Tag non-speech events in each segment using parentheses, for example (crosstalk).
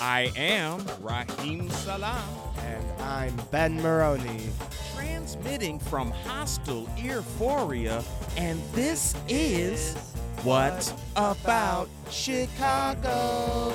I am Raheem Salam, And I'm Ben Maroney. transmitting from Hostile Earphoria, and this is What About Chicago?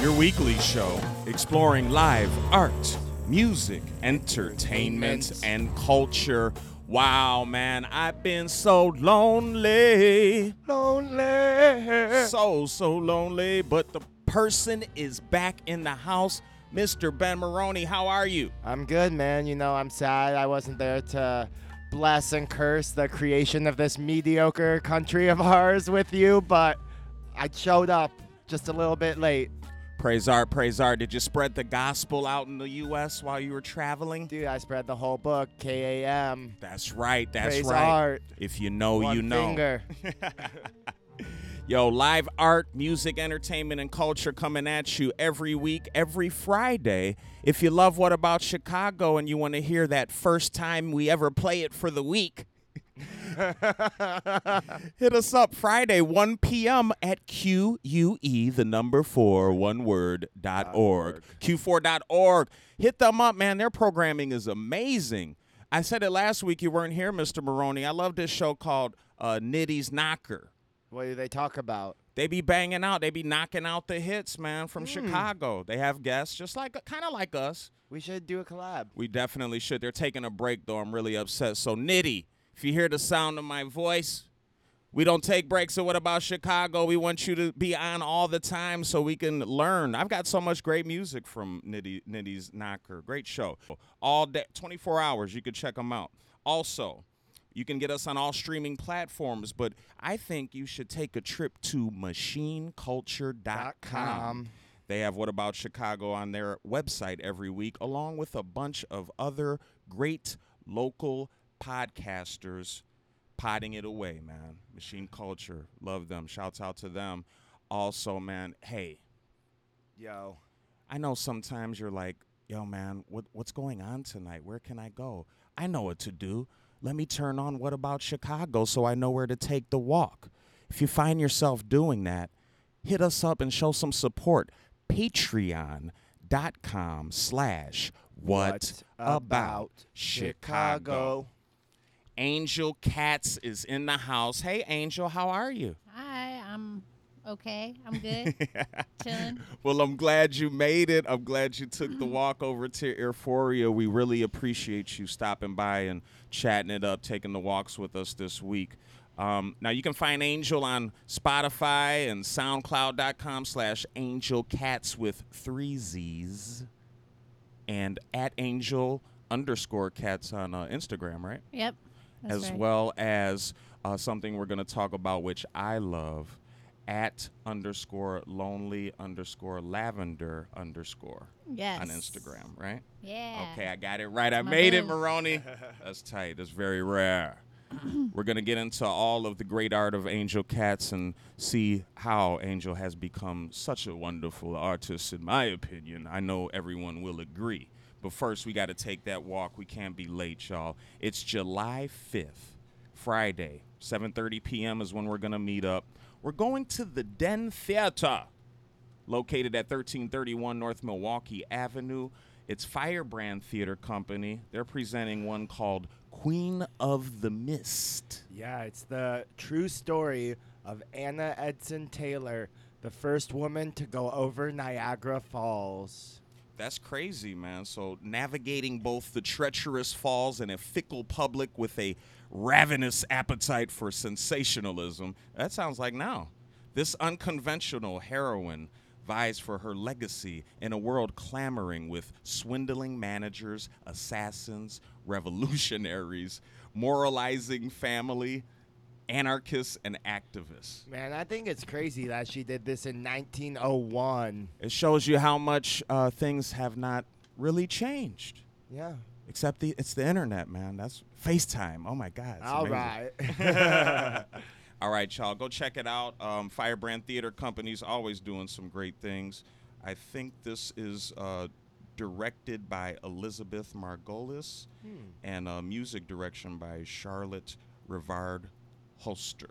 Your weekly show exploring live art, music, entertainment, and culture. Wow, man, I've been so lonely. Lonely. So, so lonely. But the person is back in the house. Mr. Ben Maroney, how are you? I'm good, man. You know, I'm sad I wasn't there to bless and curse the creation of this mediocre country of ours with you, but I showed up just a little bit late. Praise art, praise art. Did you spread the gospel out in the U.S. while you were traveling? Dude, I spread the whole book, KAM. That's right, that's Praise right. art. If you know, One you know. finger. (laughs) Yo, live art, music, entertainment, and culture coming at you every week, every Friday. If you love What About Chicago and you want to hear that first time we ever play it for the week, (laughs) hit us up Friday, 1 p.m. at QUE, the number four, one word, dot org. Q4.org. Hit them up, man. Their programming is amazing. I said it last week. You weren't here, Mr. Maroney. I love this show called uh, Nitty's Knocker. What do they talk about? They be banging out. They be knocking out the hits, man, from Chicago. They have guests just like kind of like us. We should do a collab. We definitely should. They're taking a break though. I'm really upset. So Nitty, if you hear the sound of my voice, we don't take breaks. So what about Chicago? We want you to be on all the time so we can learn. I've got so much great music from Nitty Nitty's Knocker. Great show. All day, 24 hours. You can check them out. Also, you can get us on all streaming platforms, but I think you should take a trip to machineculture.com. com. They have What About Chicago on their website every week, along with a bunch of other great local podcasters potting it away, man. Machine Culture, love them. Shouts out to them. Also, man, hey, Yo. I know sometimes you're like, yo, man, what, what's going on tonight? Where can I go? I know what to do. Let me turn on What About Chicago so I know where to take the walk. If you find yourself doing that, hit us up and show some support. Patreon.com slash what about Chicago. Angel Cats is in the house. Hey, Angel, how are you? Hi, I'm okay. I'm good. (laughs) Chilling. Well, I'm glad you made it. I'm glad you took the walk over to Euphoria. We really appreciate you stopping by and chatting it up, taking the walks with us this week. Um, now you can find Angel on Spotify and SoundCloud.com slash Angel Cats with three Z's, and at Angel underscore Cats on uh, Instagram, right? Yep. That's as right. well as uh, something we're going to talk about, which I love, at underscore lonely underscore lavender underscore Yes. on Instagram, right? Yeah. Okay, I got it right. I My made it, boo. Maroney. (laughs) That's tight. That's very rare. (clears throat) We're going to get into all of the great art of Angel Cats and see how Angel has become such a wonderful artist, in my opinion. I know everyone will agree. But first, we got to take that walk. We can't be late, y'all. It's July 5th, Friday, 7:30 p.m. is when we're to meet up. We're going to the Den Theater located at 1331 North Milwaukee Avenue. It's Firebrand Theater Company. They're presenting one called Queen of the Mist. Yeah, it's the true story of Anna Edson Taylor, the first woman to go over Niagara Falls. That's crazy, man. So, navigating both the treacherous falls and a fickle public with a ravenous appetite for sensationalism. That sounds like now. This unconventional heroine vies for her legacy in a world clamoring with swindling managers, assassins, revolutionaries, moralizing family, anarchists, and activists. Man, I think it's crazy that she did this in 1901. It shows you how much uh, things have not really changed. Yeah. Except the it's the internet, man. That's FaceTime. Oh my God. All amazing. right. (laughs) (laughs) All right, y'all. Go check it out. Um, Firebrand Theater Company's always doing some great things. I think this is uh, directed by Elizabeth Margolius, and uh, music direction by Charlotte Rivard Holster.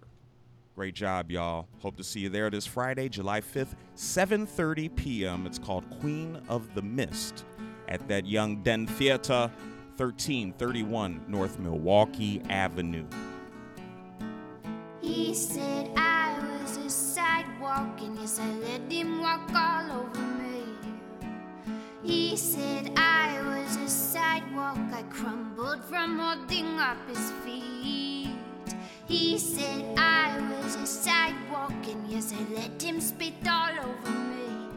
Great job, y'all. Hope to see you there this Friday, July 5th, 7:30 p.m. It's called Queen of the Mist at that Young Den Theater, 1331 North Milwaukee Avenue. He said I was a sidewalk, and yes, I let him walk all over me. He said I was a sidewalk, I crumbled from holding up his feet. He said I was a sidewalk, and yes, I let him spit all over me.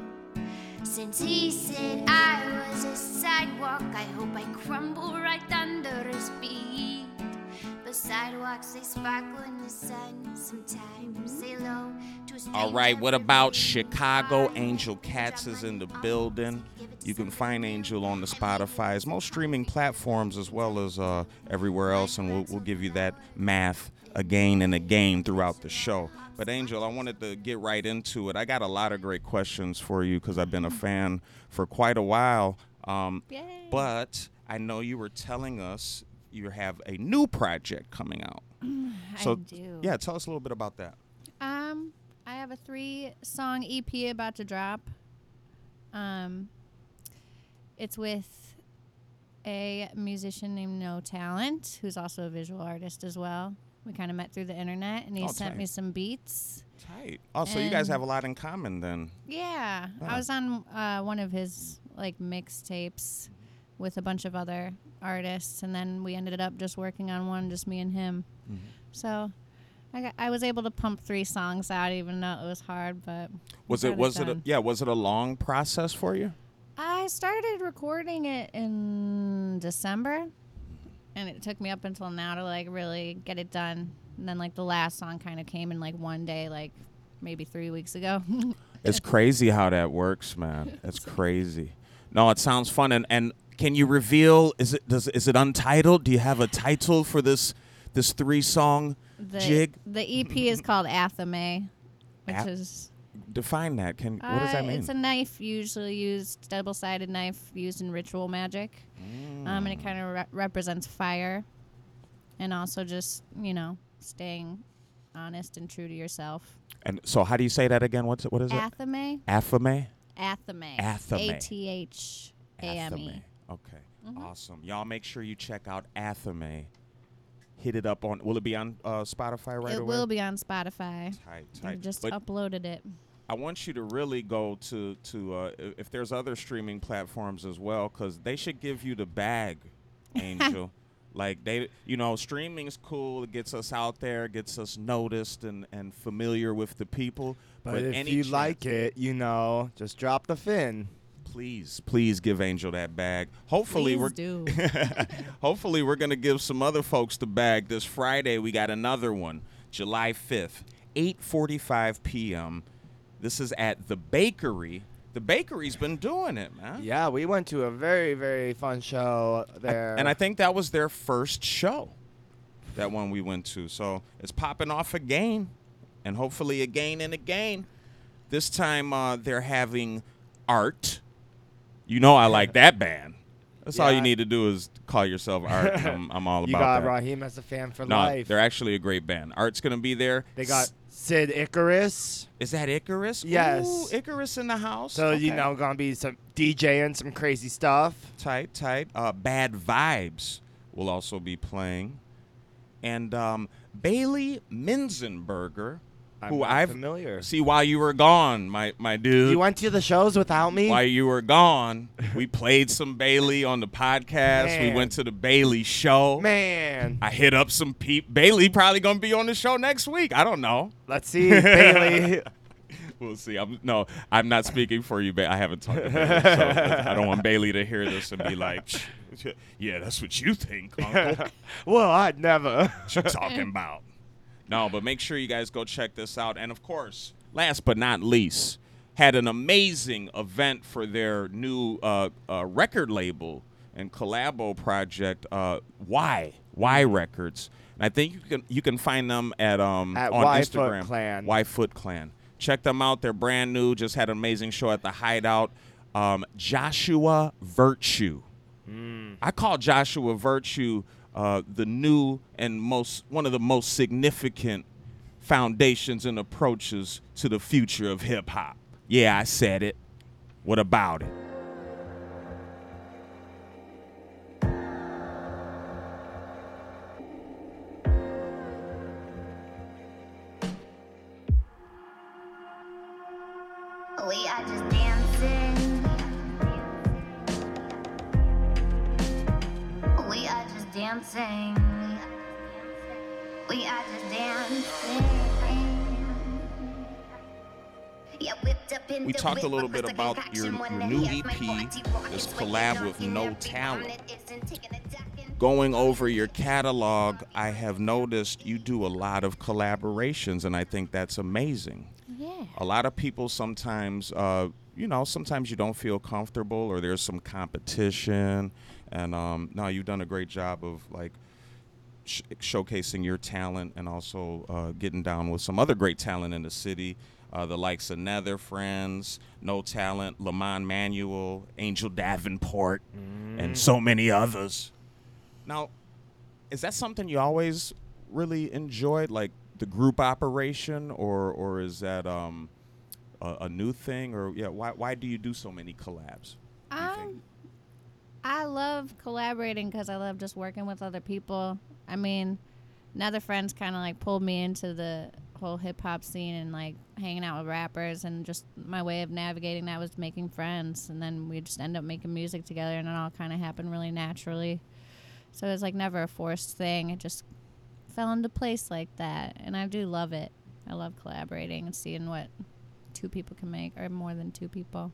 Since he said I was a sidewalk, I hope I crumble right under his feet. But sidewalks, they sparkle in the sun. Sometimes they low to a All right, what about Chicago? Angel Cats is in the building. You can find Angel on the Spotify's most streaming platforms as well as uh, everywhere else, and we'll, we'll give you that math again and again throughout the show. But Angel, I wanted to get right into it. I got a lot of great questions for you because I've been a fan for quite a while. Um, but I know you were telling us you have a new project coming out. (clears throat) So I do. yeah, tell us a little bit about that. Um, I have a three-song EP about to drop. Um, it's with a musician named No Talent, who's also a visual artist as well. We kind of met through the internet, and he Oh, sent me some beats. Tight. Oh, so you guys have a lot in common then. Yeah, Oh. I was on uh, one of his like mixtapes with a bunch of other artists, and then we ended up just working on one, just me and him. Mm-hmm. So I got, I was able to pump three songs out, even though it was hard. But Was it was it a, yeah was it a long process for you? I started recording it in December, and it took me up until now to like really get it done. And then like the last song kind of came in like one day, like maybe three weeks ago. (laughs) It's crazy how that works, man. (laughs) It's crazy. No, it sounds fun. And and can you reveal? Is it does is it untitled? Do you have a title for this this three song the, jig? The EP is called Athame, which Ath- is Define that. Can what does that uh, mean? It's a knife usually used, double-sided knife used in ritual magic, um, and it kind of re- represents fire, and also just you know staying honest and true to yourself. and so how do you say that again? What's it? What is it? Athame, Athame. Athame, Athame. A T H A M Athame. E. Okay. Awesome. Y'all make sure you check out Athame. Hit it up on. Will it be on uh, Spotify right It away? It will be on Spotify. Tight, I tight. just But uploaded it. I want you to really go to to uh, if there's other streaming platforms as well, because they should give you the bag, (laughs) Angel. like they, you know, streaming's cool. It gets us out there, gets us noticed and and familiar with the people. But if any you chance- like it, you know, just drop the fin. Please, please give Angel that bag. Hopefully, Please we're do. (laughs) Hopefully, we're going to give some other folks the bag this Friday. We got another one, July 5th, 8:45 p.m. This is at the bakery. The bakery's been doing it, man. Yeah, we went to a very, very fun show I- there. and I think that was their first show. That one we went to. So it's popping off again, and hopefully again and again. This time uh, they're having art. You know I like that band. That's all you need to do is call yourself Art. I'm, I'm all (laughs) you about got that. Raheem as a fan for No, life. they're actually a great band. Art's gonna be there. They got Sid Icarus. Is that Icarus? Yes. Ooh, Icarus in the house. So you know, gonna be some DJing some crazy stuff. tight, tight. Uh, Bad Vibes will also be playing, and um, Bailey Minzenberger, I'm who I've familiar. see while you were gone, my my dude. You went to the shows without me. while you were gone, we played some Bailey on the podcast. We went to the Bailey show. Man, I hit up some peep. Bailey probably gonna be on the show next week. I don't know. let's see, Bailey. (laughs) We'll see. I'm no, I'm not speaking for you, but I haven't talked to Bailey, so I don't want (laughs) Bailey to hear this and be like, "Yeah, that's what you think, Uncle. (laughs) well, I'd never. What you talking about?" No, but make sure you guys go check this out. And of course, last but not least, had an amazing event for their new uh, uh, record label and collabo project. Uh, Why Why Records, and I think you can you can find them at um At on Y Foot Instagram. Clan. Y Foot Clan. Check them out. They're brand new. Just had an amazing show at the Hideout. um, Joshua Virtue. I call Joshua Virtue uh, the new and most one of the most significant foundations and approaches to the future of hip hop. Yeah, I said it. What about it? We are just dancing. Dancing. We are just dancing. Yeah, whipped up in We the talked a little bit about your- your new EP, my party rock, this collab with No Talent. moment, isn't taking a ducking. Going over your catalog, I have noticed you do a lot of collaborations, and I think that's amazing. Yeah. a lot of people sometimes uh, you know sometimes you don't feel comfortable or there's some competition and um, no you've done a great job of like sh- showcasing your talent and also uh, getting down with some other great talent in the city uh, the likes of Netherfriends, No Talent, Lamont Manuel, Angel Davenport, and so many others. Now, is that something you always really enjoyed, like the group operation, or or is that um, a, a new thing, or yeah? Why why do you do so many collabs? do? Um, I love collaborating because I love just working with other people. I mean, Netherfriends kind of like pulled me into the whole hip hop scene and like hanging out with rappers, and just my way of navigating that was making friends, and then we just end up making music together, and it all kind of happened really naturally. So it was like never a forced thing. It just fell into place like that, and I do love it. I love collaborating and seeing what two people can make, or more than two people.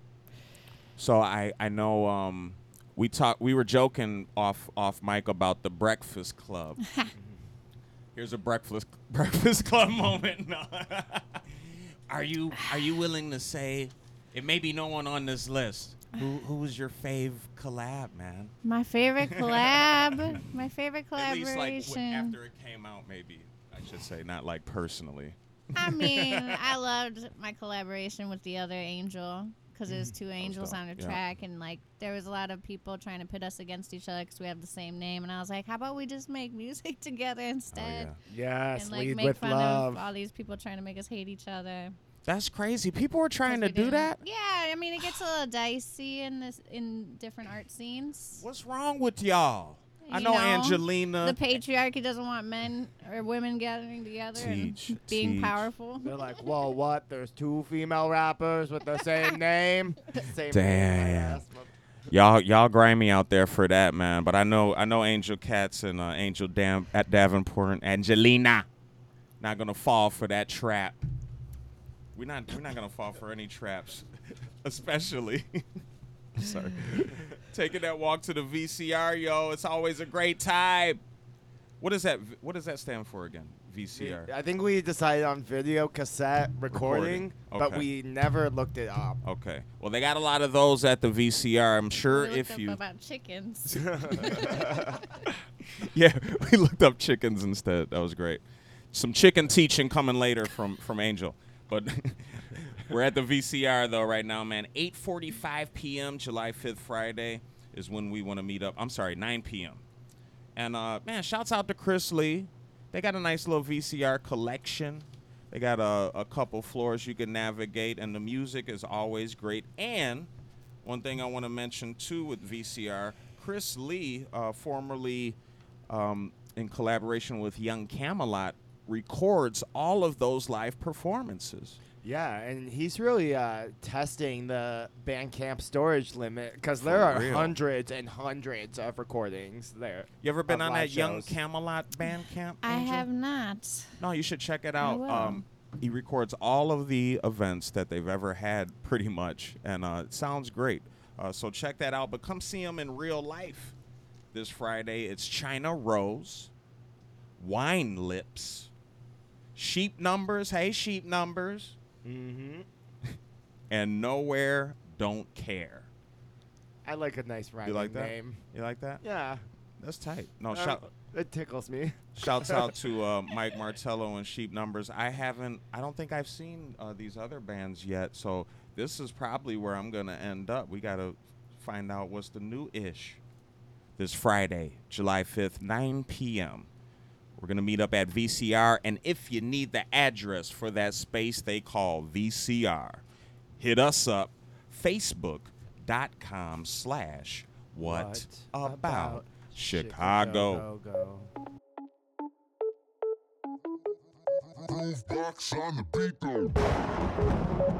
So I I know um, we talked we were joking off off mic about the Breakfast Club. (laughs) (laughs) Here's a breakfast (laughs) Breakfast Club moment. No. are you are you willing to say it may be no one on this list? Who who was your fave collab, man? My favorite collab. my favorite collaboration. At least like after it came out, maybe I should say, not like personally. I mean, I loved my collaboration with the other angel because it was two angels on a yeah. track, and like there was a lot of people trying to pit us against each other because we have the same name, and I was like, how about we just make music (laughs) together instead? Oh, yes, And like lead make with fun love. of all these people trying to make us hate each other. That's crazy. People were 'cause trying to do didn't- that. Yeah, I mean it gets a little (sighs) dicey in this in different art scenes. What's wrong with y'all? I know, know, Angelina. The patriarchy doesn't want men or women gathering together Teach, and being teach. powerful. They're like, whoa, what? There's two female rappers with the same (laughs) name. (laughs) Same Damn. Name, I asked, but- Y'all, y'all grimy out there for that, man. But I know, I know, Angel Cats and uh, Angel Dam at Davenport and Angelina not gonna fall for that trap. We're not, we're not gonna fall for any traps, (laughs) especially. Sorry, (laughs) taking that walk to the VCR, yo. It's always a great time. What does that? What does that stand for again? VCR. I think we decided on video cassette recording, Recording, but okay. we never looked it up. Okay. Well, they got a lot of those at the VCR. I'm sure We looked if up you about chickens. (laughs) (laughs) Yeah, we looked up chickens instead. That was great. Some chicken teaching coming later from from Angel, but we're at the VCR though right now, man. 8:45 p.m. July 5th, Friday is when we want to meet up. I'm sorry, 9 p.m. And uh, man, shouts out to Chris Lee. They got a nice little VCR collection. They got a, a couple floors you can navigate, and the music is always great. And one thing I want to mention too with VCR, Chris Lee, uh, formerly um, in collaboration with Young Camelot, records all of those live performances. Yeah, and he's really uh, testing the Bandcamp storage limit because there are real. hundreds and hundreds of recordings there. You ever been on live that Young. Camelot Bandcamp? I Angel? have not. No, you should check it I out. will. Um, he records all of the events that they've ever had, pretty much, and uh, it sounds great. Uh, so check that out. But come see him in real life this Friday. It's China Rose, Wine Lips, Sheep Numbers. Hey, Sheep Numbers, Mm-hmm. and Nowhere Don't Care. I like a nice rhyming like that? name. You like that? Yeah. That's tight. No, Uh, shout It tickles me. (laughs) Shouts out to uh, (laughs) Mike Martello and Sheep Numbers. I haven't, I don't think I've seen uh, these other bands yet, so this is probably where I'm gonna end up. We gotta find out what's the new ish. This Friday, July 5th, 9 p.m. We're gonna meet up at VCR, and if you need the address for that space they call VCR, hit us up, Facebook.com slash what about Chicago. Chicago? Groove box on the beat though.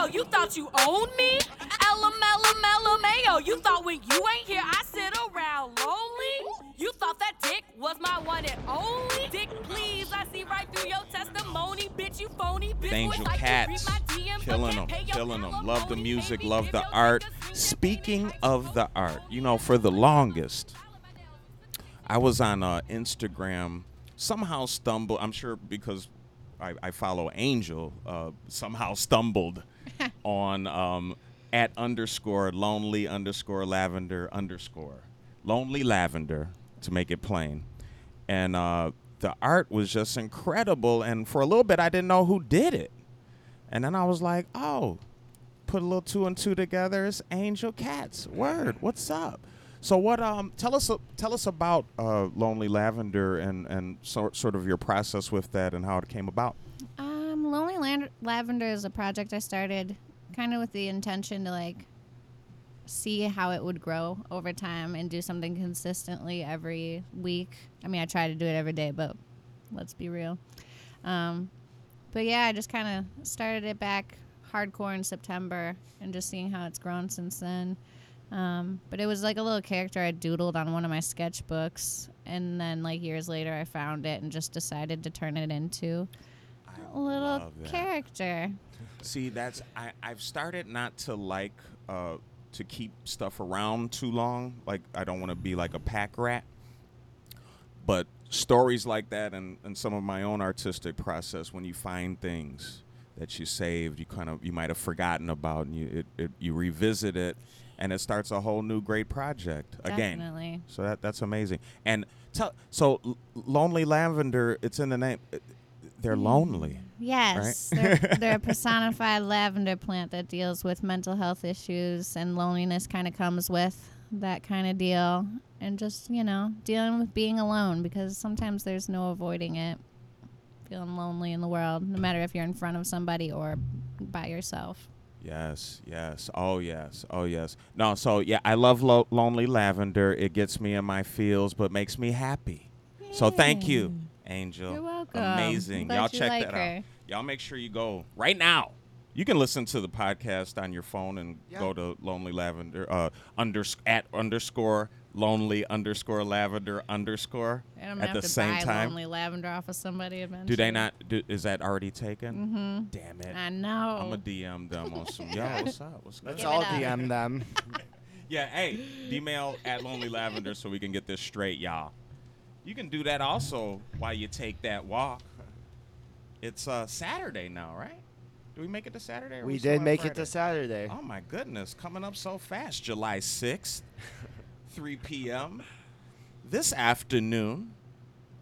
LMAO, you thought you owned me? LMLMLMAO, you thought when you ain't here I sit around lonely? You thought that dick was my one and only? Dick, please, I see right through your testimony, bitch, you phony, bitch. Angel like Cats, read my DMs, but killing them, can't pay your killing them. Love the music, Baby, love the art. Speaking of the art, you know, for the longest, I was on uh, Instagram. Somehow stumbled. I'm sure because I, I follow Angel. Uh, somehow stumbled (laughs) on um, at underscore lonely underscore lavender underscore lonely lavender to make it plain, and uh, the art was just incredible. And for a little bit, I didn't know who did it, and then I was like, oh, put a little two and two together. It's Angel Cats. Word. What's up? So what? Um, tell us. Tell us about uh, Lonely Lavender and and sort sort of your process with that and how it came about. Um, Lonely Land- Lavender is a project I started kind of with the intention to like see how it would grow over time and do something consistently every week. I mean, I try to do it every day, but let's be real. Um, but yeah, I just kind of started it back hardcore in September and just seeing how it's grown since then. Um, but it was like a little character I doodled on one of my sketchbooks, and then like years later, I found it and just decided to turn it into little that. character. See, that's I, I've started not to like uh, to keep stuff around too long. Like I don't want to be like a pack rat. But stories like that and, and some of my own artistic process, when you find things that you saved, you kind of you might have forgotten about, and you it, it, you revisit it, and it starts a whole new great project again. Definitely. So that that's amazing. And tell so L- lonely lavender. It's in the name. uh, They're mm. lonely. Yes, they're, they're a (laughs) personified lavender plant that deals with mental health issues and loneliness. Kind of comes with that kind of deal, and just you know dealing with being alone because sometimes there's no avoiding it. Feeling lonely in the world, no matter if you're in front of somebody or by yourself. Yes, yes. Oh, yes. Oh, yes. No, so yeah, I love lo- Lonely Lavender. It gets me in my feels, but makes me happy. So thank you, Angel. You're welcome. Amazing. Glad Y'all you check like that her. out. Y'all make sure you go right now. You can listen to the podcast on your phone and Yeah. go to Lonely Lavender uh, unders- at underscore Lonely underscore Lavender underscore And I'm gonna at have the to same buy time. lonely lavender off of somebody eventually. Do they not? Do, is that already taken? Mm-hmm. Damn it. I know. I'm a DM them on some. (laughs) Yo, what's up? What's good? Let's all. DM them. (laughs) Yeah, hey, email at Lonely Lavender so we can get this straight, y'all. You can do that also while you take that walk. It's uh, Saturday now, right? Do we make it to Saturday? or We still did make it to Saturday. Oh my goodness, coming up so fast. July 6th, 3 p.m. This afternoon.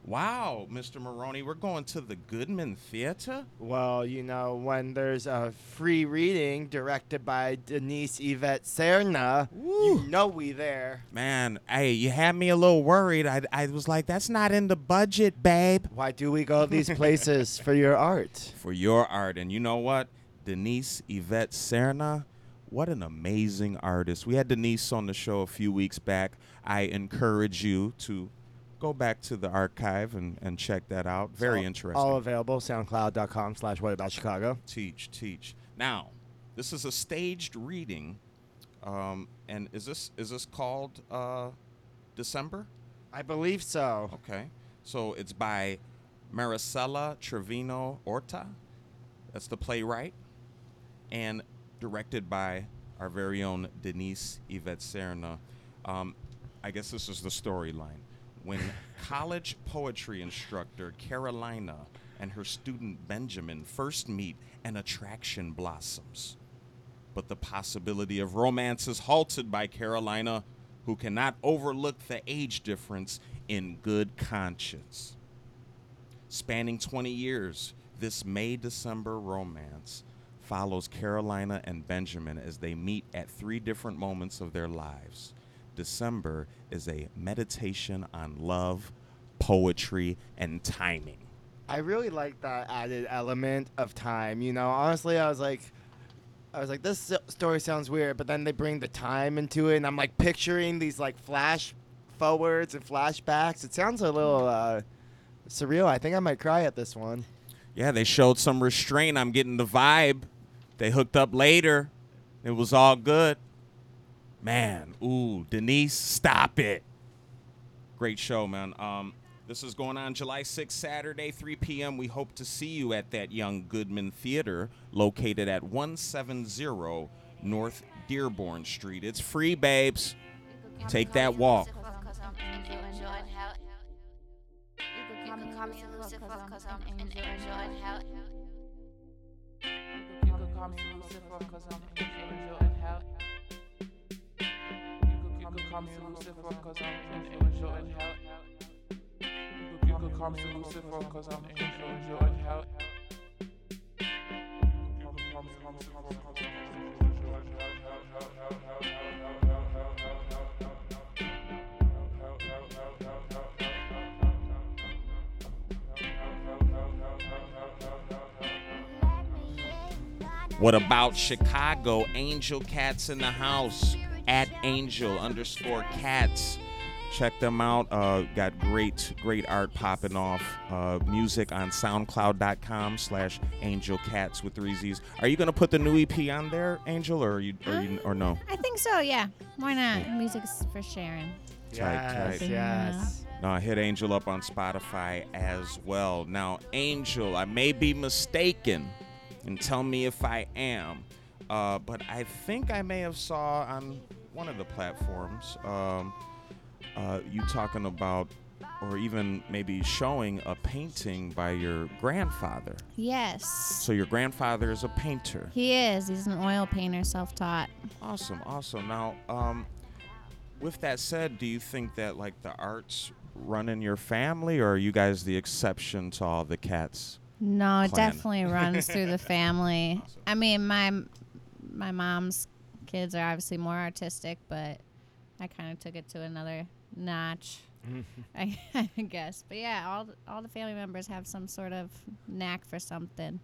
Wow, Mr. Maroney, we're going to the Goodman Theater? Well, you know, when there's a free reading directed by Denise Yvette Serna, you know we there. Man, hey, you had me a little worried. I, I was like, that's not in the budget, babe. Why do we go these places for your art? (laughs) for your art. And you know what? Denise Yvette Serna, what an amazing artist. We had Denise on the show a few weeks back. I encourage you to go back to the archive and, and check that out. Very all, interesting. All available, soundcloud.com slash what about Chicago. teach, teach. Now, this is a staged reading. Um, and is this is this called uh, December? I believe so. Okay. So it's by Marisela Trevino Orta. That's the playwright. And directed by our very own Denise Yvette Serna. Um, I guess this is the storyline. When college poetry instructor Carolina and her student Benjamin first meet, an attraction blossoms. but the possibility of romance is halted by Carolina, who cannot overlook the age difference in good conscience. Spanning 20 years, this May December romance follows Carolina and Benjamin as they meet at three different moments of their lives. December is a meditation on love, poetry, and timing. I really like that added element of time. You know, honestly, I was like, I was like, this story sounds weird, but then they bring the time into it, and I'm like picturing these like flash forwards and flashbacks. It sounds a little uh, surreal. I think I might cry at this one. Yeah, they showed some restraint. I'm getting the vibe. They hooked up later. It was all good. Man, ooh, Denise, stop it. Great show, man. Um, this is going on July 6th, Saturday, 3 p.m. We hope to see you at that Young Goodman Theater located at 170 North Dearborn Street. It's free, babes. Take that walk. Call me Lucifer, cause I'm an angel in hell. You could call me Lucifer, cause I'm an angel in hell. You could call me Lucifer, cause I'm an What about Chicago? Angel Cats in the house at Angel underscore Cats. Check them out. Uh, got great, great art popping off. Uh, music on SoundCloud.com slash Angel Cats with three Z's. Are you gonna put the new EP on there, Angel, or are you, or, you, or no? I think so. Yeah. Why not? Music's for sharing. Tight, yes, tight. yes. No, I hit Angel up on Spotify as well. Now, Angel, I may be mistaken, and tell me if I am, uh, but I think I may have saw on one of the platforms um, uh, you talking about, or even maybe showing a painting by your grandfather. Yes. So your grandfather is a painter. He is. He's an oil painter, self-taught. Awesome, awesome. Now, um, with that said, do you think that like the arts run in your family, or are you guys the exception to all the cats? No, it definitely runs through the (laughs) family. Awesome. I mean, my my mom's kids are obviously more artistic, but I kind of took it to another notch. (laughs) I, (laughs) I guess, but yeah, all the, all the family members have some sort of knack for something.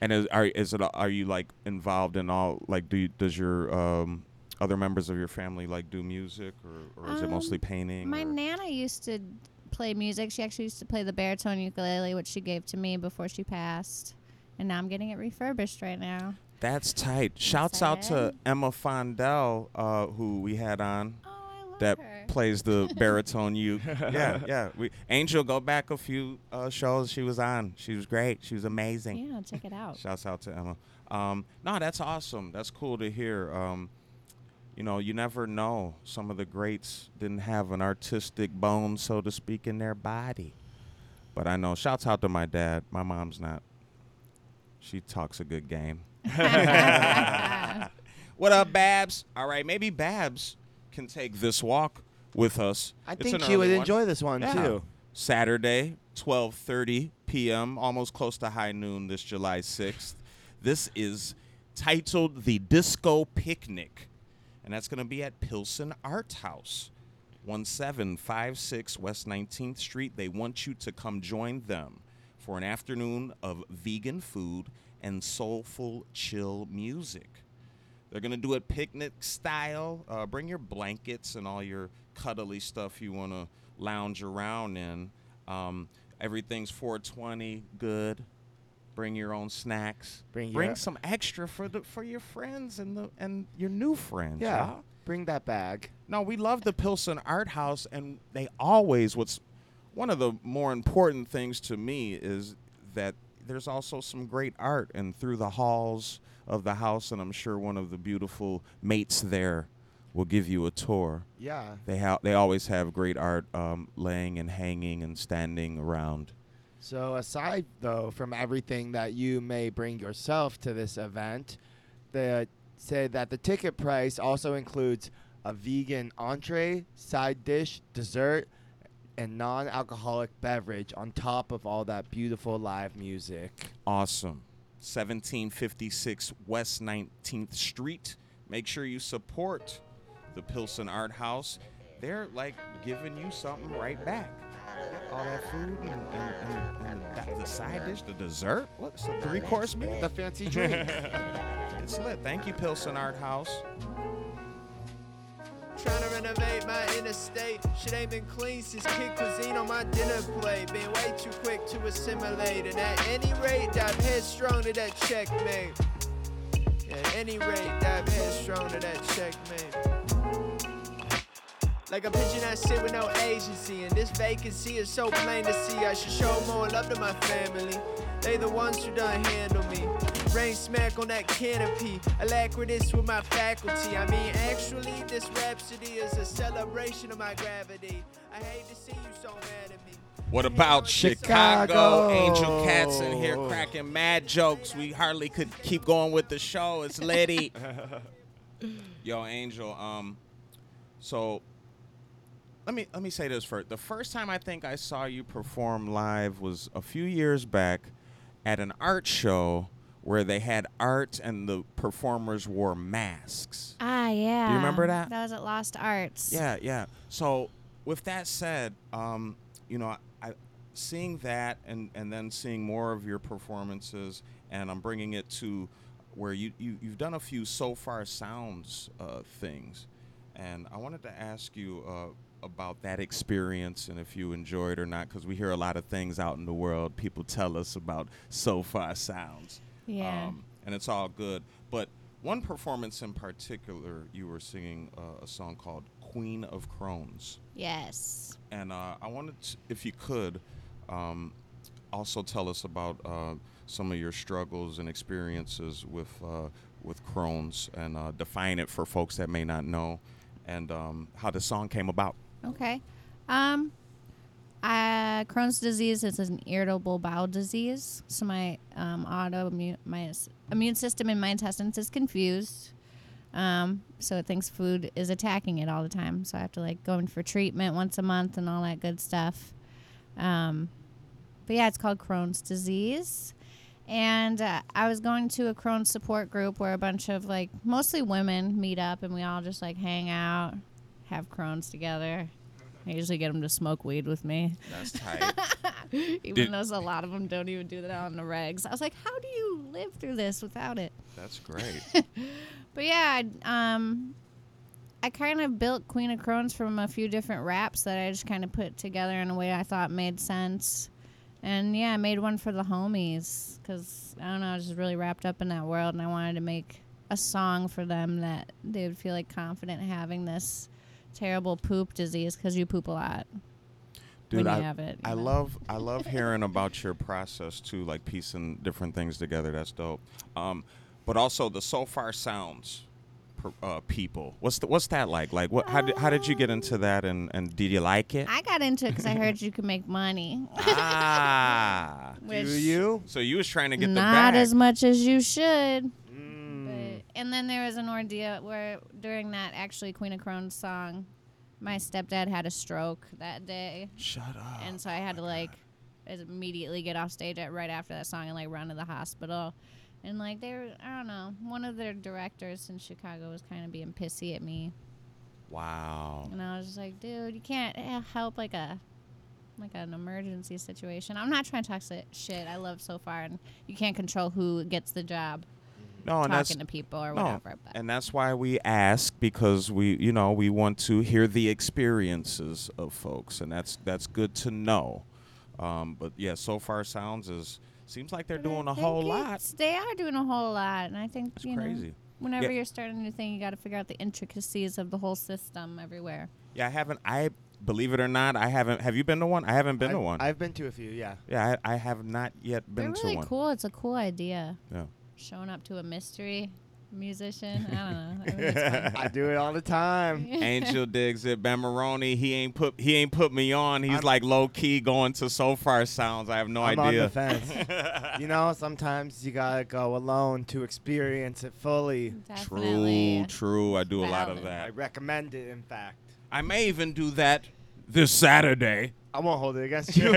And is are is it are you like involved in all like do you, does your um other members of your family like do music or, or is it Um, mostly painting? My or- nana used to play music. She actually used to play the baritone ukulele, which she gave to me before she passed. And now I'm getting it refurbished right now. That's tight. Shouts out to Emma Fondell, uh, who we had on. Oh, I love that her. plays the (laughs) baritone uke. (laughs) yeah, yeah. We Angel, go back a few uh, shows she was on. She was great. She was amazing. Yeah, check it out. (laughs) Shouts out to Emma. Um, no, that's awesome. That's cool to hear. Um, you know, you never know. Some of the greats didn't have an artistic bone, so to speak, in their body. But I know. Shouts out to my dad. My mom's not. She talks a good game. (laughs) what up, Babs? All right, maybe Babs can take this walk with us. I It's think an she would early one. enjoy this one Yeah. too. Saturday, 12:30 p.m., almost close to high noon this July 6th. This is titled The Disco Picnic, and that's going to be at Pilsen Art House, 1756 West 19th Street. They want you to come join them for an afternoon of vegan food and soulful chill music. They're gonna do it picnic style. Uh, bring your blankets and all your cuddly stuff you want to lounge around in. Um, everything's 420, good. Bring your own snacks. Bring Bring some extra for the for your friends and the and your new friends. Yeah. y'all. Bring that bag. No, we love the Pilsen Art House, and they always. What's one of the more important things to me is that there's also some great art, and through the halls of the house, and I'm sure one of the beautiful mates there will give you a tour. Yeah. They ha- they always have great art um, laying and hanging and standing around. So aside though from everything that you may bring yourself to this event, the said that the ticket price also includes a vegan entree, side dish, dessert, and non-alcoholic beverage on top of all that beautiful live music. Awesome. 1756 West 19th Street. Make sure you support the Pilsen Art House. They're like giving you something right back. All that food and, and, and, and the side dish, the dessert. What's the three course meal? The fancy drink. (laughs) It's lit. Thank you, Pilsen Art House. Trying to renovate my interstate. Shit ain't been clean since kid cuisine on my dinner plate. Been way too quick to assimilate. And at any rate, dive headstrong to that checkmate. At any rate, dive headstrong to that checkmate. Like a pigeon I sit with no agency. And this vacancy is so plain to see. I should show more love to my family. They the ones who done handle me. Rain smack on that canopy. Alacritous with my faculty. I mean, actually, this rhapsody is a celebration of my gravity. I hate to see you so mad at me. What about Chicago? Chicago. Angel Cats in here cracking mad jokes. We hardly could keep going with the show. It's Letty. (laughs) Yo, Angel. Um, so let me let me say this first. The first time I think I saw you perform live was a few years back at an art show where they had art and the performers wore masks. Ah, yeah. Do you remember that? That was at Lost Arts. Yeah, yeah. So with that said, um, you know, I seeing that and and then seeing more of your performances, and I'm bringing it to where you, you you've done a few Sofar Sounds uh, things, and I wanted to ask you. Uh, about that experience and if you enjoyed it or not because we hear a lot of things out in the world people tell us about Sofar Sounds Yeah. um, and it's all good. But one performance in particular, you were singing uh, a song called "Queen of Crones," yes. and uh, I wanted, to, if you could, um, also tell us about uh, some of your struggles and experiences with uh, with Crohn's, and uh, define it for folks that may not know, and um, how the song came about. Okay. Um, uh, Crohn's disease is an irritable bowel disease. So my um, autoimmune, my immune system in my intestines is confused. Um, so it thinks food is attacking it all the time. So I have to like go in for treatment once a month and all that good stuff. Um, but yeah, it's called Crohn's disease. And uh, I was going to a Crohn's support group where a bunch of like mostly women meet up and we all just like hang out, have Crohn's together. I usually get them to smoke weed with me, That's (laughs) tight. even though a lot of them don't even do that on the regs. I was like, how do you live through this without it? That's great. (laughs) But yeah, I, um, I kind of built Queen of Crones from a few different raps that I just kind of put together in a way I thought made sense. And yeah, I made one for the homies because I don't know, I was just really wrapped up in that world, and I wanted to make a song for them that they would feel like confident having this terrible poop disease because you poop a lot Dude, when you I, have it. you I know? love I love hearing about your process too, like piecing different things together. That's dope. Um, but also the Sofar Sounds uh, people. What's the, what's that like? Like what? How did, how did you get into that? And and did you like it? I got into it because I heard you could make money. ah. (laughs) which Do you? So you was trying to get the not as much as you should. And then there was an ordeal where during that actually Queen of Crones song, my stepdad had a stroke that day, Shut up. and so I had to like immediately get off stage at, right after that song and like run to the hospital. And like they were, I don't know, one of their directors in Chicago was kind of being pissy at me, wow. and I was just like, dude, you can't eh, help like a like an emergency situation. I'm not trying to talk shit. I love Sofar, and you can't control who gets the job No, and that's talking to people or no, whatever. But and that's why we ask because we, you know, we want to hear the experiences of folks, and that's that's good to know. Um, but yeah, Sofar Sounds is seems like they're But doing a whole lot. They are doing a whole lot, and I think It's you know, crazy. whenever Yeah. you're starting a new thing, you got to figure out the intricacies of the whole system everywhere. Yeah, I haven't. I believe it or not, I haven't. Have you been to one? I haven't been I've, to one. I've been to a few, yeah. yeah, I, I have not yet been They're to really one. cool. It's a cool idea. Yeah. Showing up to a mystery. musician. I don't know. I mean, (laughs) I do it all the time. (laughs) Angel digs it. Ben Maroney, he ain't put he ain't put me on. He's I'm- like low key going to Sofar Sounds. I have no I'm on idea. the fence. (laughs) you know, sometimes you gotta go alone to experience it fully. Definitely. True, true. I do a lot of that. I recommend it, in fact. I may even do that this Saturday. I won't hold it against you.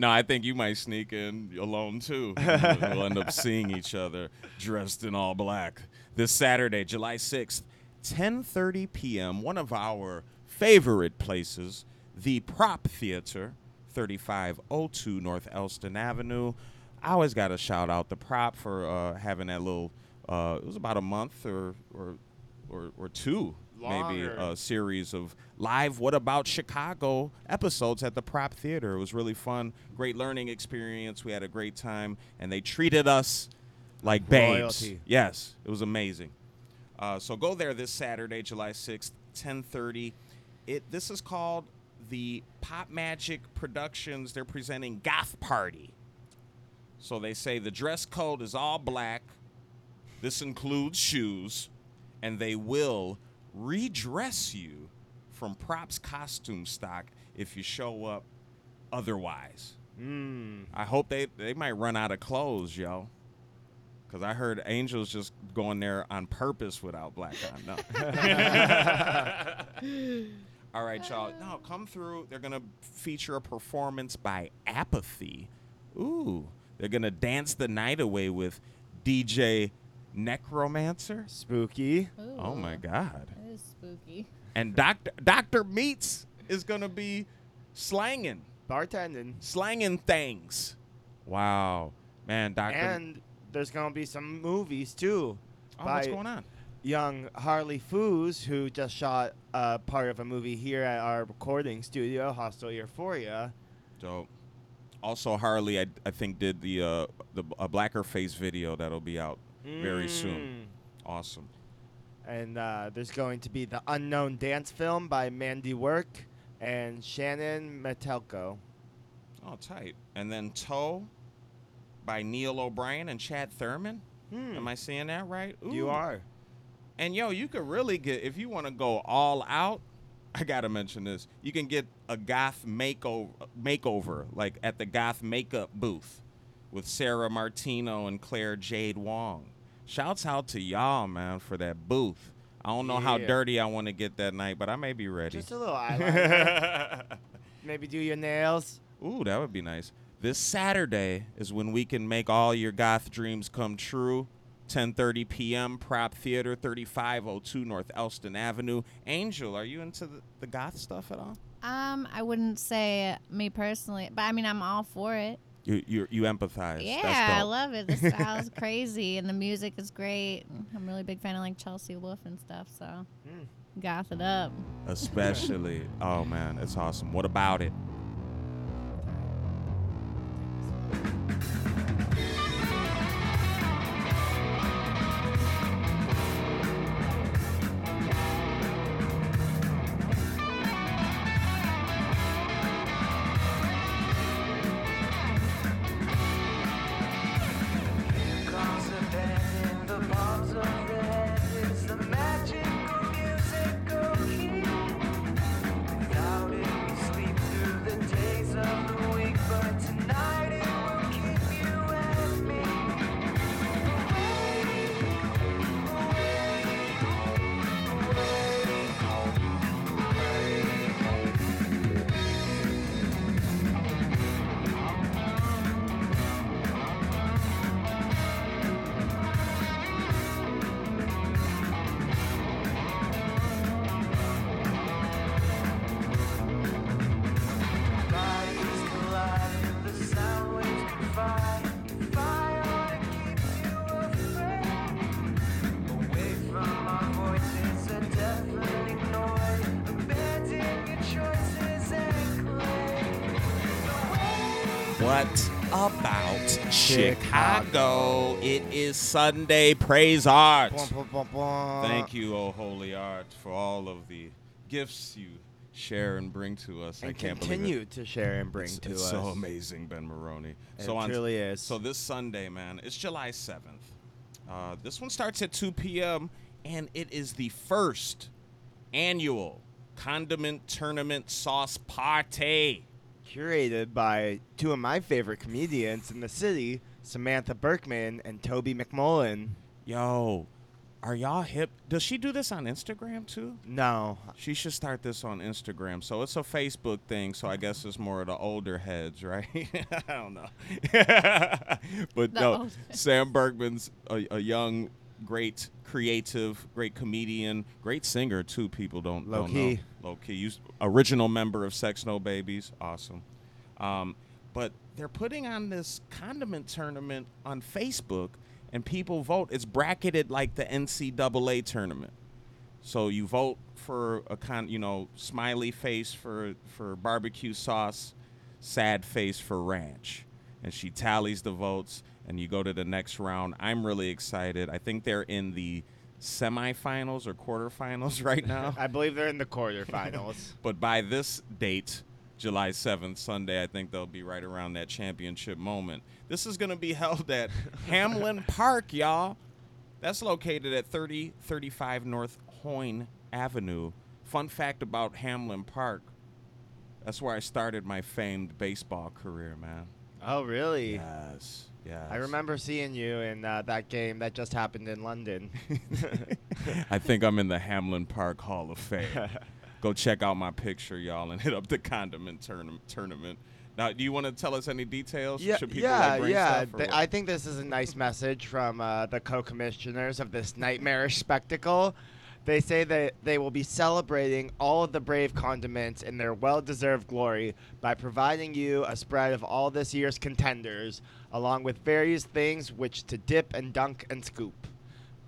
No, I think you might sneak in alone too. we'll end up (laughs) seeing each other dressed in all black this Saturday, July 6th, 10:30 p.m. One of our favorite places, the Prop Theater, 3502 North Elston Avenue. I always got to shout out the Prop for uh, having that little. Uh, it was about a month or or or, or two maybe a series of live What About Chicago episodes at the Prop Theater. It was really fun, great learning experience. We had a great time, and they treated us like babes. Royalty. Yes, it was amazing. Uh, so go there this Saturday, July sixth, ten thirty. It this is called the Pop Magic Productions. They're presenting Goth Party. So they say the dress code is all black. This includes shoes, and they will redress you from props costume stock if you show up otherwise. mm. I hope they they might run out of clothes, yo. Cause I heard Angels just going there on purpose without black on. No. (laughs) All right, y'all. No, come through. They're gonna feature a performance by Apathy. Ooh, they're gonna dance the night away with DJ Necromancer. Spooky. Oh my God! That is spooky. And Doctor Doctor Meats is gonna be slanging, Bartending. slanging things. Wow, man, Doctor. And there's gonna be some movies too. oh, what's going on? Young Harley Foos, who just shot uh, part of a movie here at our recording studio, Hostel Euphoria. Dope. Also, Harley, I, I think did the uh, the a blacker face video that'll be out very soon. Awesome. And uh, there's going to be the Unknown Dance Film by Mandy Work and Shannon Metelko. Oh, tight. And then Toe by Neil O'Brien and Chad Thurman. Hmm. Am I seeing that right? You are. And yo, you could really get if you want to go all out. (laughs) I gotta mention this. You can get a goth makeover, makeover like at the goth makeup booth with Sarah Martino and Claire Jade Wong. Shouts out to y'all, man, for that booth. I don't know how dirty I want to get that night, but I may be ready. Just a little (laughs) eyeliner. Maybe do your nails. Ooh, that would be nice. This Saturday is when we can make all your goth dreams come true. 10:30 p.m. Prop Theater, 3502 North Elston Avenue. Angel, are you into the, the goth stuff at all? Um, I wouldn't say me personally, but I mean, I'm all for it. You you, you empathize. Yeah, I love it. The (laughs) style is crazy, and the music is great. I'm a really big fan of like Chelsea Wolfe and stuff. So, Hmm. goth it up. Especially, oh man, it's awesome. What about it? What about Chicago? It is Sunday. Praise art. Bum, bum, bum. Thank you, oh holy art, for all of the gifts you share and bring to us. I can't continue believe it. to share and bring It's, to it's us. so amazing, Ben Maroney. It so on, truly is. So this Sunday, man, it's July seventh. Uh, this one starts at 2 p.m. and it is the first annual condiment tournament sauce party. Curated by two of my favorite comedians in the city, Samantha Berkman and Toby McMullen. Yo, are y'all hip? Does she do this on Instagram too? No, She should start this on Instagram. So it's a Facebook thing. So I guess it's more of the older heads, (laughs) right? I don't know. (laughs) but The no, older- Sam Bergman's a, a young, great, creative, great comedian, great singer too. People don't Low don't key. know. Low key. You, original member of Sex No Babies. Awesome. Um, but they're putting on this condiment tournament on Facebook, and people vote. It's bracketed like the NCAA tournament. So you vote for a con, you know, smiley face for for barbecue sauce, sad face for ranch, and she tallies the votes, and you go to the next round. I'm really excited. I think they're in the semifinals or quarterfinals (laughs) right now. I believe they're in the quarterfinals. (laughs) But by this date, July 7th, Sunday, I think they'll be right around that championship moment. This is going to be (laughs) held at Hamlin Park, y'all. That's located at 3035 North Hoyne Avenue. Fun fact about Hamlin Park that's where I started my famed baseball career, man. oh, really? Yes. Yes. I remember seeing you in uh, that game that just happened in London. (laughs) I think I'm in the Hamlin Park Hall of Fame. (laughs) Go check out my picture, y'all, and hit up the condiment tourna- tournament. Now, do you want to tell us any details? Yeah, Should people yeah, like yeah. Th- I think this is a nice message from uh, the co-commissioners of this nightmarish spectacle. They say that they will be celebrating all of the brave condiments in their well-deserved glory by providing you a spread of all this year's contenders, along with various things which to dip and dunk and scoop.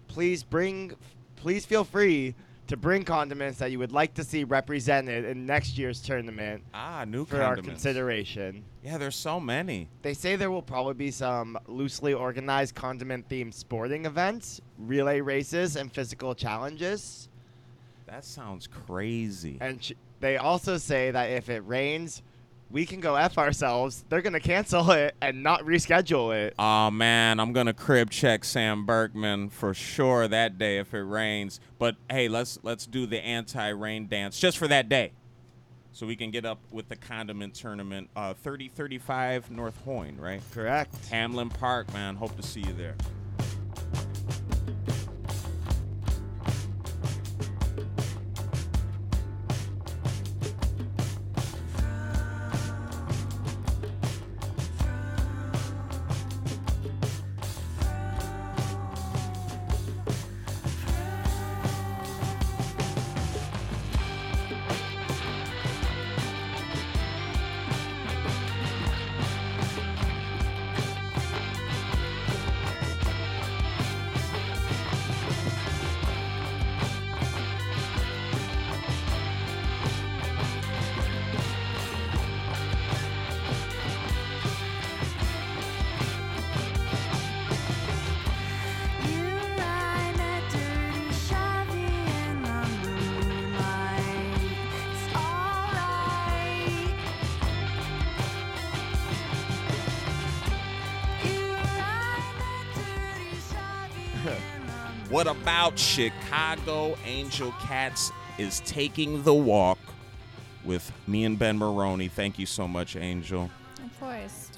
Please bring, please feel free to bring condiments that you would like to see represented in next year's tournament ah, new for our consideration. Yeah, there's so many. They say there will probably be some loosely organized condiment themed sporting events, relay races, and physical challenges. That sounds crazy. And sh- they also say that if it rains, we can go F ourselves. They're going to cancel it and not reschedule it. Oh man, I'm gonna crib check Sam Berkman for sure that day if it rains. But hey, let's let's do the anti-rain dance just for that day, so we can get up with the condiment tournament. Uh, 3035 North Hoyne, right? Correct. Hamlin Park, man. Hope to see you there. What about Chicago Angel Cats is taking the walk with me and Ben Maroney. Thank you so much, Angel. Of course.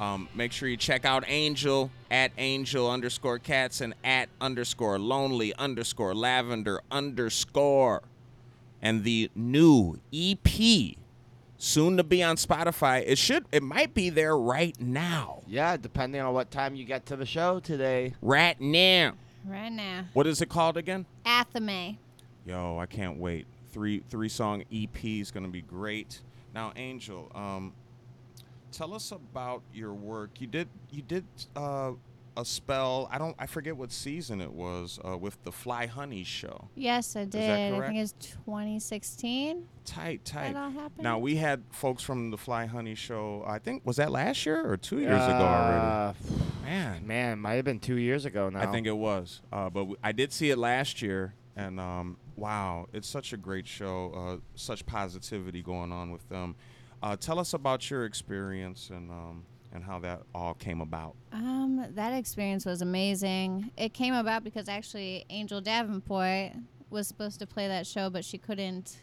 Um, make sure you check out Angel at Angel underscore cats and at underscore lonely underscore lavender underscore. And the new EP, soon to be on Spotify. It should, it might be there right now. Yeah, depending on what time you get to the show today. Right now. Right now. What is it called again? Athame. Yo, I can't wait. Three three song EP is gonna be great. Now, Angel, um, tell us about your work. You did you did uh, a spell. I don't. I forget what season it was uh, with the Fly Honey show. Yes, I that did. I correct? think it's 2016. Tight, tight. That all happened. Now we had folks from the Fly Honey show. I think was that last year or two years ago already. Man, Man, might have been two years ago now. I think it was. Uh, but w- I did see it last year, and um, wow, it's such a great show. Uh, such positivity going on with them. Uh, tell us about your experience and um, and how that all came about. Um, that experience was amazing. It came about because actually Angel Davenport was supposed to play that show, but she couldn't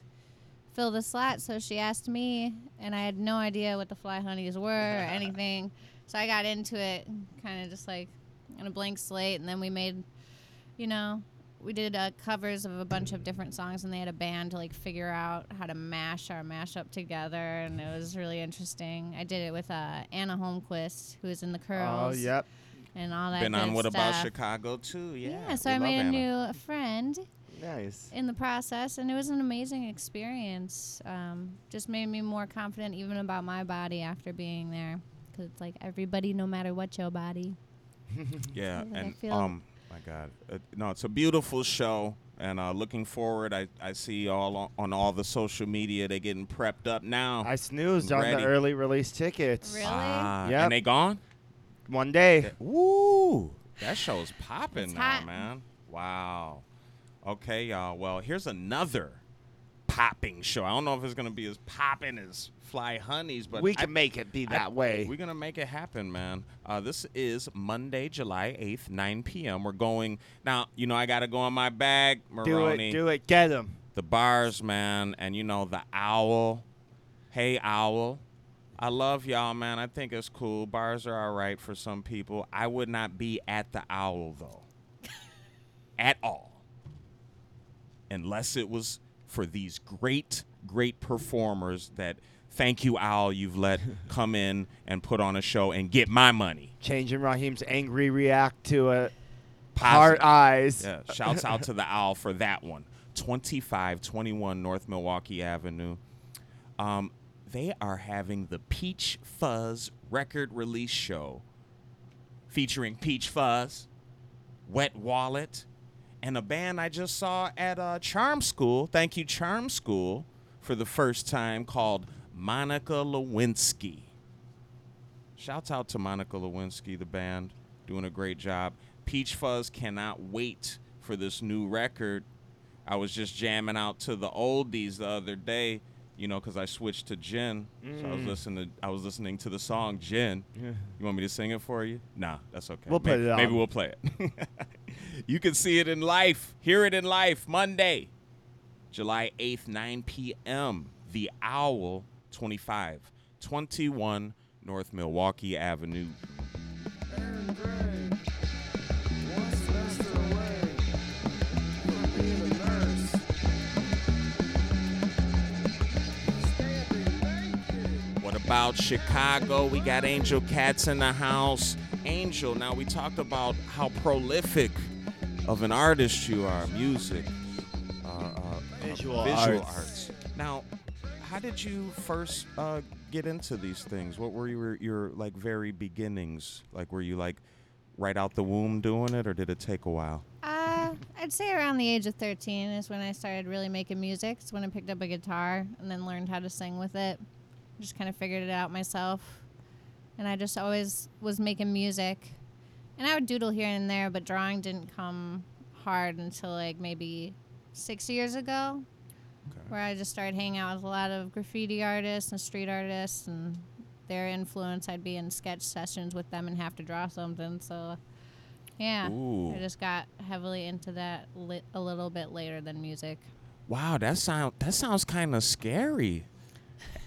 fill the slot, so she asked me, and I had no idea what the Fly Honeys were or (laughs) anything. So I got into it, kind of just like on a blank slate, and then we made, you know, we did uh, covers of a bunch of different songs, and they had a band to like figure out how to mash our mashup together, and it was really interesting. I did it with uh, Anna Holmquist, who was in the Curls. Oh, yep. and all that. Been on good What About. Chicago too? Yeah. Yeah, so we I love made a new friend Nice. in the process, and it was an amazing experience. Um, just made me more confident even about my body after being there, because it's like everybody, no matter what your body. (laughs) Yeah, Like, and um, my God, uh, no, it's a beautiful show, and uh, looking forward. I, I see all on, on all the social media they're getting prepped up now. I snoozed on the early release tickets. Really? Ah, Yep. And they gone? One day. Woo! That show's popping now, hot. man. Wow. Okay, y'all. Well, here's another popping show. I don't know if it's gonna be as popping as Fly Honeys, but we I- can make it be I- that way. We're gonna make it happen, man. Uh, this is Monday, July eighth, nine p.m. We're going now. You know, I gotta go on my bag, do it. Do it. Get him. The bars, man, and you know the owl. Hey, owl. I love y'all, man. I think it's cool. Bars are all right for some people. I would not be at the owl though, (laughs) at all, unless it was for these great, great performers that. Thank you, Owl. You've let (laughs) come in and put on a show and get my money. Changing Raheem's angry react to a heart eyes. Yeah, shouts out to the (laughs) owl for that one. 2521 North Milwaukee Avenue. Um, they are having the Peach Fuzz record release show featuring Peach Fuzz, Wet Wallet, and a band I just saw at uh, Charm School. Thank you, Charm School, for the first time called Monica Lewinsky. Shouts out to Monica Lewinsky, the band, doing a great job. Peach Fuzz cannot wait for this new record. I was just jamming out to the oldies the other day, you know, because I switched to Gin. So I was listening. To, I was listening to the song Gin. You want me to sing it for you? Nah, that's okay. We'll May- put it Maybe we'll play it. (laughs) you can see it in life, hear it in life, Monday, July 8th, 9 p.m. The Owl, 25, 21 North Milwaukee Avenue. What about Chicago? We got Angel Cats in the house. Angel, now we talked about how prolific of an artist you are, music, uh, uh, Visual visual arts. arts. Now, how did you first uh, get into these things? What were your your like very beginnings? Like, were you like right out the womb doing it, or did it take a while? Uh, I'd say around the age of 13 is when I started really making music. It's when I picked up a guitar and then learned how to sing with it. Just kind of figured it out myself. And I just always was making music. And I would doodle here and there, but drawing didn't come hard until like maybe six years ago, Okay. where I just started hanging out with a lot of graffiti artists and street artists and their influence. I'd be in sketch sessions with them and have to draw something. So, yeah. Ooh. I just got heavily into that li- a little bit later than music. Wow, that sound that sounds kind of scary,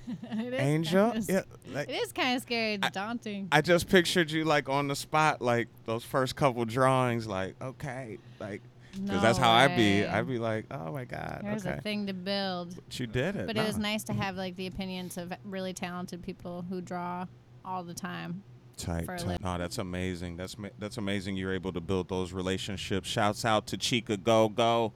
(laughs) It is Angel. kinda Yeah, like, It is kind of scary and daunting. I just pictured you like on the spot, like those first couple drawings, like okay, like because that's No how I'd be. I'd be like, oh my god, There's okay, a thing to build. but you did it. But it was nice to have like the opinions of really talented people who draw all the time. Tight, for a tight. No, that's amazing. That's ma- that's amazing. You're able to build those relationships. Shouts out to Chica Go Go.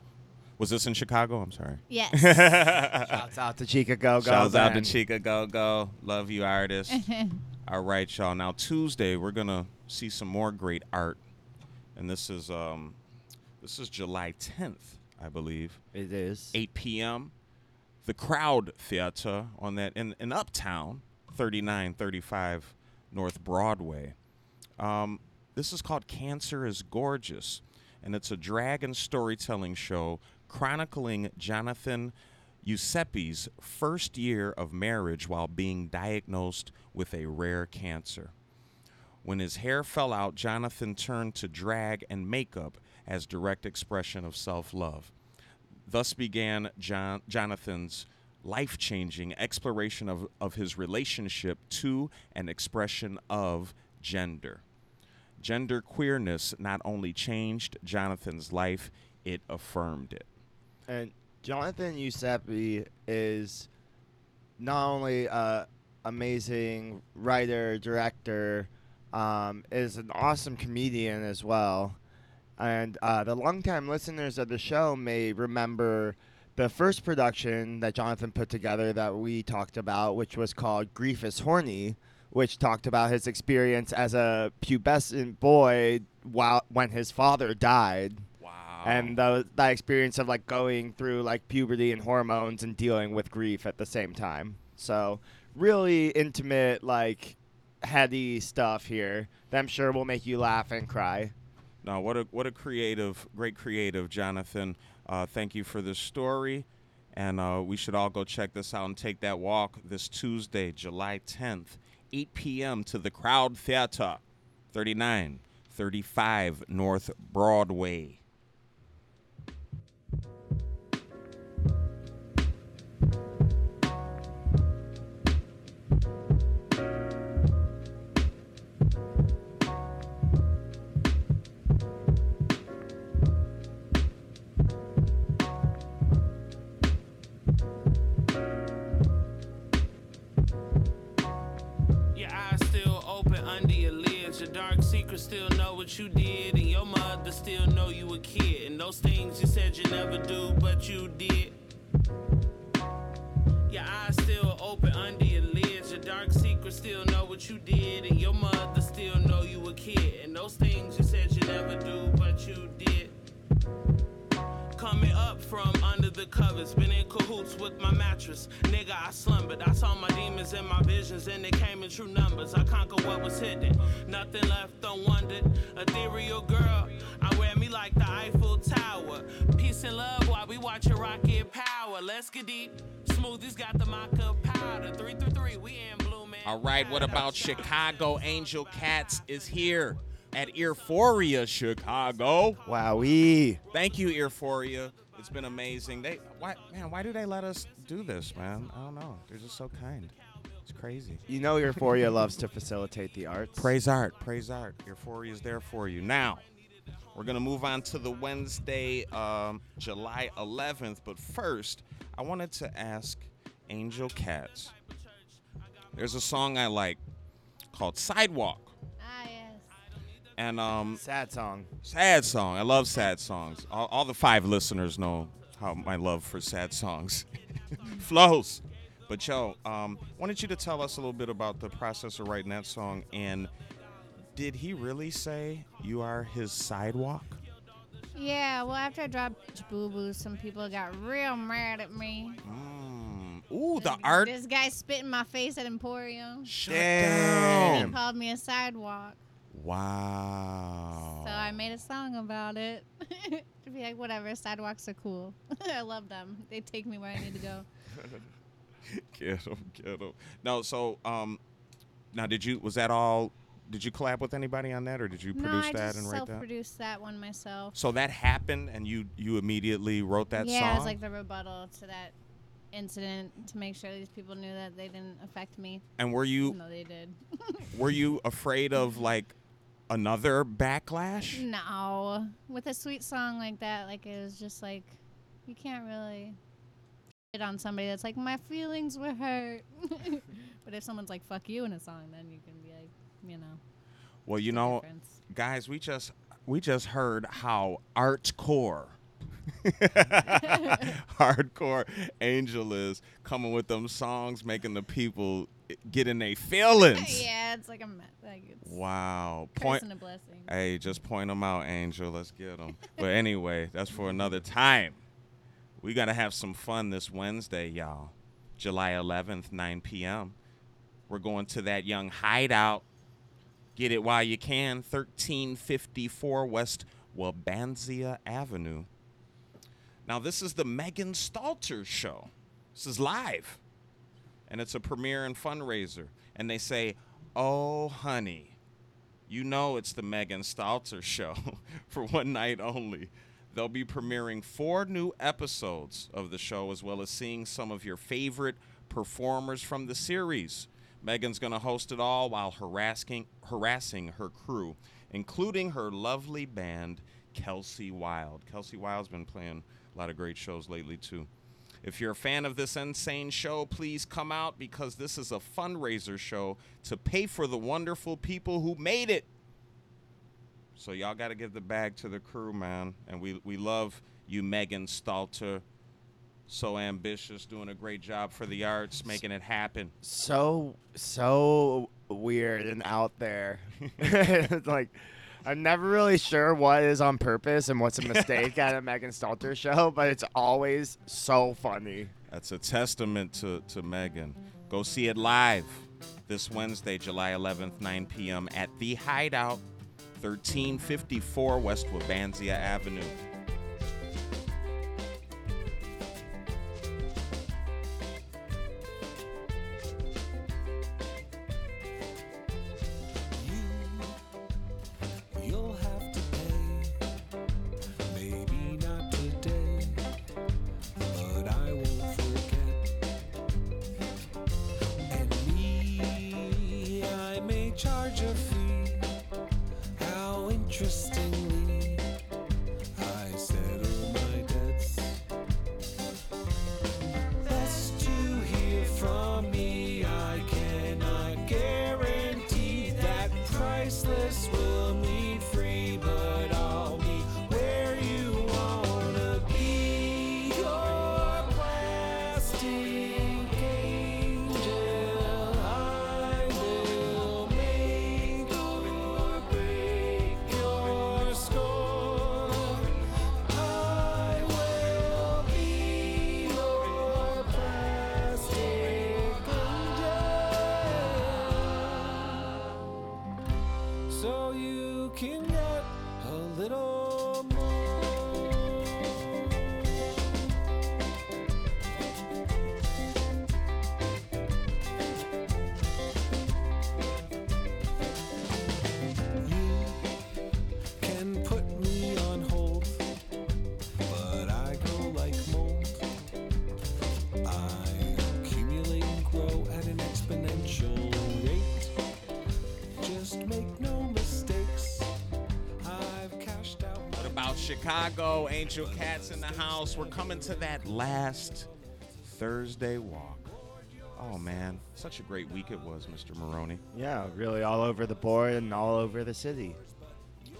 Was this in Chicago? I'm sorry. Yes. (laughs) Shouts out to Chica Go Go. Shouts out to. Chica Go Go. Love you, artist. (laughs) All right, y'all. Now Tuesday we're gonna see some more great art, and this is um, this is July 10th, I believe. It is. 8 p.m. The Crowd Theater on that in, in Uptown, 3935 North Broadway. Um, this is called Cancer is Gorgeous, and it's a drag and storytelling show chronicling Jonathan Giuseppe's first year of marriage while being diagnosed with a rare cancer. When his hair fell out, Jonathan turned to drag and makeup as direct expression of self-love. Thus began John, Jonathan's life changing exploration of, of his relationship to an expression of gender. Gender queerness not only changed Jonathan's life, it affirmed it. And Jonathan Giuseppe is not only a amazing writer, director, um, is an awesome comedian as well. And uh, the longtime listeners of the show may remember the first production that Jonathan put together that we talked about, which was called Grief is Horny, which talked about his experience as a pubescent boy while when his father died. And the, that experience of like going through like puberty and hormones and dealing with grief at the same time. So really intimate, like heady stuff here that I'm sure will make you laugh and cry. No, what a what a creative, great creative, Jonathan. Uh, thank you for this story, and uh, we should all go check this out and take that walk this Tuesday, July 10th, 8 p.m. to the Crowd Theater, 3935 North Broadway. What you did. And your mother still know you a kid. And those things you said you never do, but you did. Your eyes still open under your lids. Your dark secrets still know what you did. And your mother still know you a kid. And those things you said you never do, but you did. Coming up from under the covers, been in cahoots with my mattress. Nigga, I slumbered. I saw my demons in my visions, and they came in true numbers. I conquered what was hidden, nothing left unwondered. Ethereal girl, I wear me like the Eiffel Tower. Peace and love while we watch a rocket power. Let's get deep. Smoothies got the mocha powder. Three through three, we in blue man. All right, what about Chicago Angel Cats is here at Euphoria, Chicago. Wowee. Thank you, Euphoria. It's been amazing. They, why, man, why do they let us do this, man? I don't know. They're just so kind. It's crazy. You know Euphoria loves to facilitate the arts. Praise art, praise art. Euphoria is there for you. Now, we're gonna move on to the Wednesday, um, July 11th. But first, I wanted to ask Angel Cats. There's a song I like called "Sidewalk,". And um, Sad song. sad song. I love sad songs. All, all the five listeners know how my love for sad songs (laughs) flows. But yo, um, wanted you to tell us a little bit about the process of writing that song, and did he really say you are his sidewalk? Yeah, well, after I dropped Boo Boo, some people got real mad at me. Mm. Ooh, the This- art. This guy spit in my face at Emporium. Shut Damn. He called me a sidewalk. Wow. So I made a song about it. (laughs) to be like, whatever, sidewalks are cool. (laughs) I love them. They take me where I need to go. (laughs) get him, get him. No, so um, now did you? Was that all? Did you collab with anybody on that, or did you no, produce I that just and write that? I self-produced that one myself. So that happened, and you you immediately wrote that yeah, song. it was like the rebuttal to that incident to make sure these people knew that they didn't affect me. and were you No, they did. were you afraid of like another backlash? no, with a sweet song like that, like it was just like you can't really shit on somebody that's like my feelings were hurt. (laughs) but if someone's like fuck you in a song, then you can be like, you know. Well, you know, difference. guys, we just we just heard how artcore (laughs) (laughs) hardcore angel is coming with them songs making the people get in their feelings (laughs) yeah, it's like a like it's wow point a blessing. hey just point them out angel let's get them but anyway that's for another time we gotta have some fun this wednesday y'all july 11th 9 p.m we're going to that young hideout Get it while you can. 1354 West Wabansia Avenue. Now, this is the Megan Stalter show. This is live. And it's a premiere and fundraiser. And they say, Oh, honey, you know it's the Megan Stalter show (laughs) for one night only. They'll be premiering four new episodes of the show, as well as seeing some of your favorite performers from the series. Megan's going to host it all while harassing, harassing her crew, including her lovely band, Kelsey Wild. Kelsey Wild's been playing a lot of great shows lately, too. If you're a fan of this insane show, please come out because this is a fundraiser show to pay for the wonderful people who made it. So y'all got to give the bag to the crew, man. And we we love you, Megan Stalter. So ambitious, doing a great job for the arts, making it happen. So so weird and out there. (laughs) (laughs) it's like I'm never really sure what is on purpose and what's a mistake at a Megan Stalter show, but it's always so funny. That's a testament to, to Megan. Go see it live this Wednesday, July 11th, 9 p.m. at The Hideout, 1354 West Wabansia Avenue. About Chicago? Angel Cats in the house. We're coming to that last Thursday walk. Oh, man. Such a great week it was, Mr. Maroney. Yeah, really all over the board and all over the city.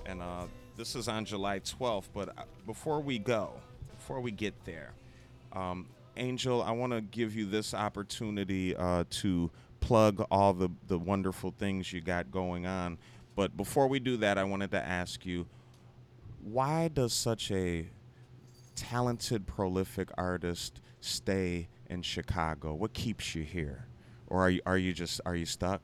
and uh, this is on July 12th. But uh, before we go, before we get there, um, Angel, I want to give you this opportunity uh, to plug all the, the wonderful things you got going on. But before we do that, I wanted to ask you why does such a talented, prolific artist stay in Chicago? What keeps you here? Or are you, are you just are you stuck?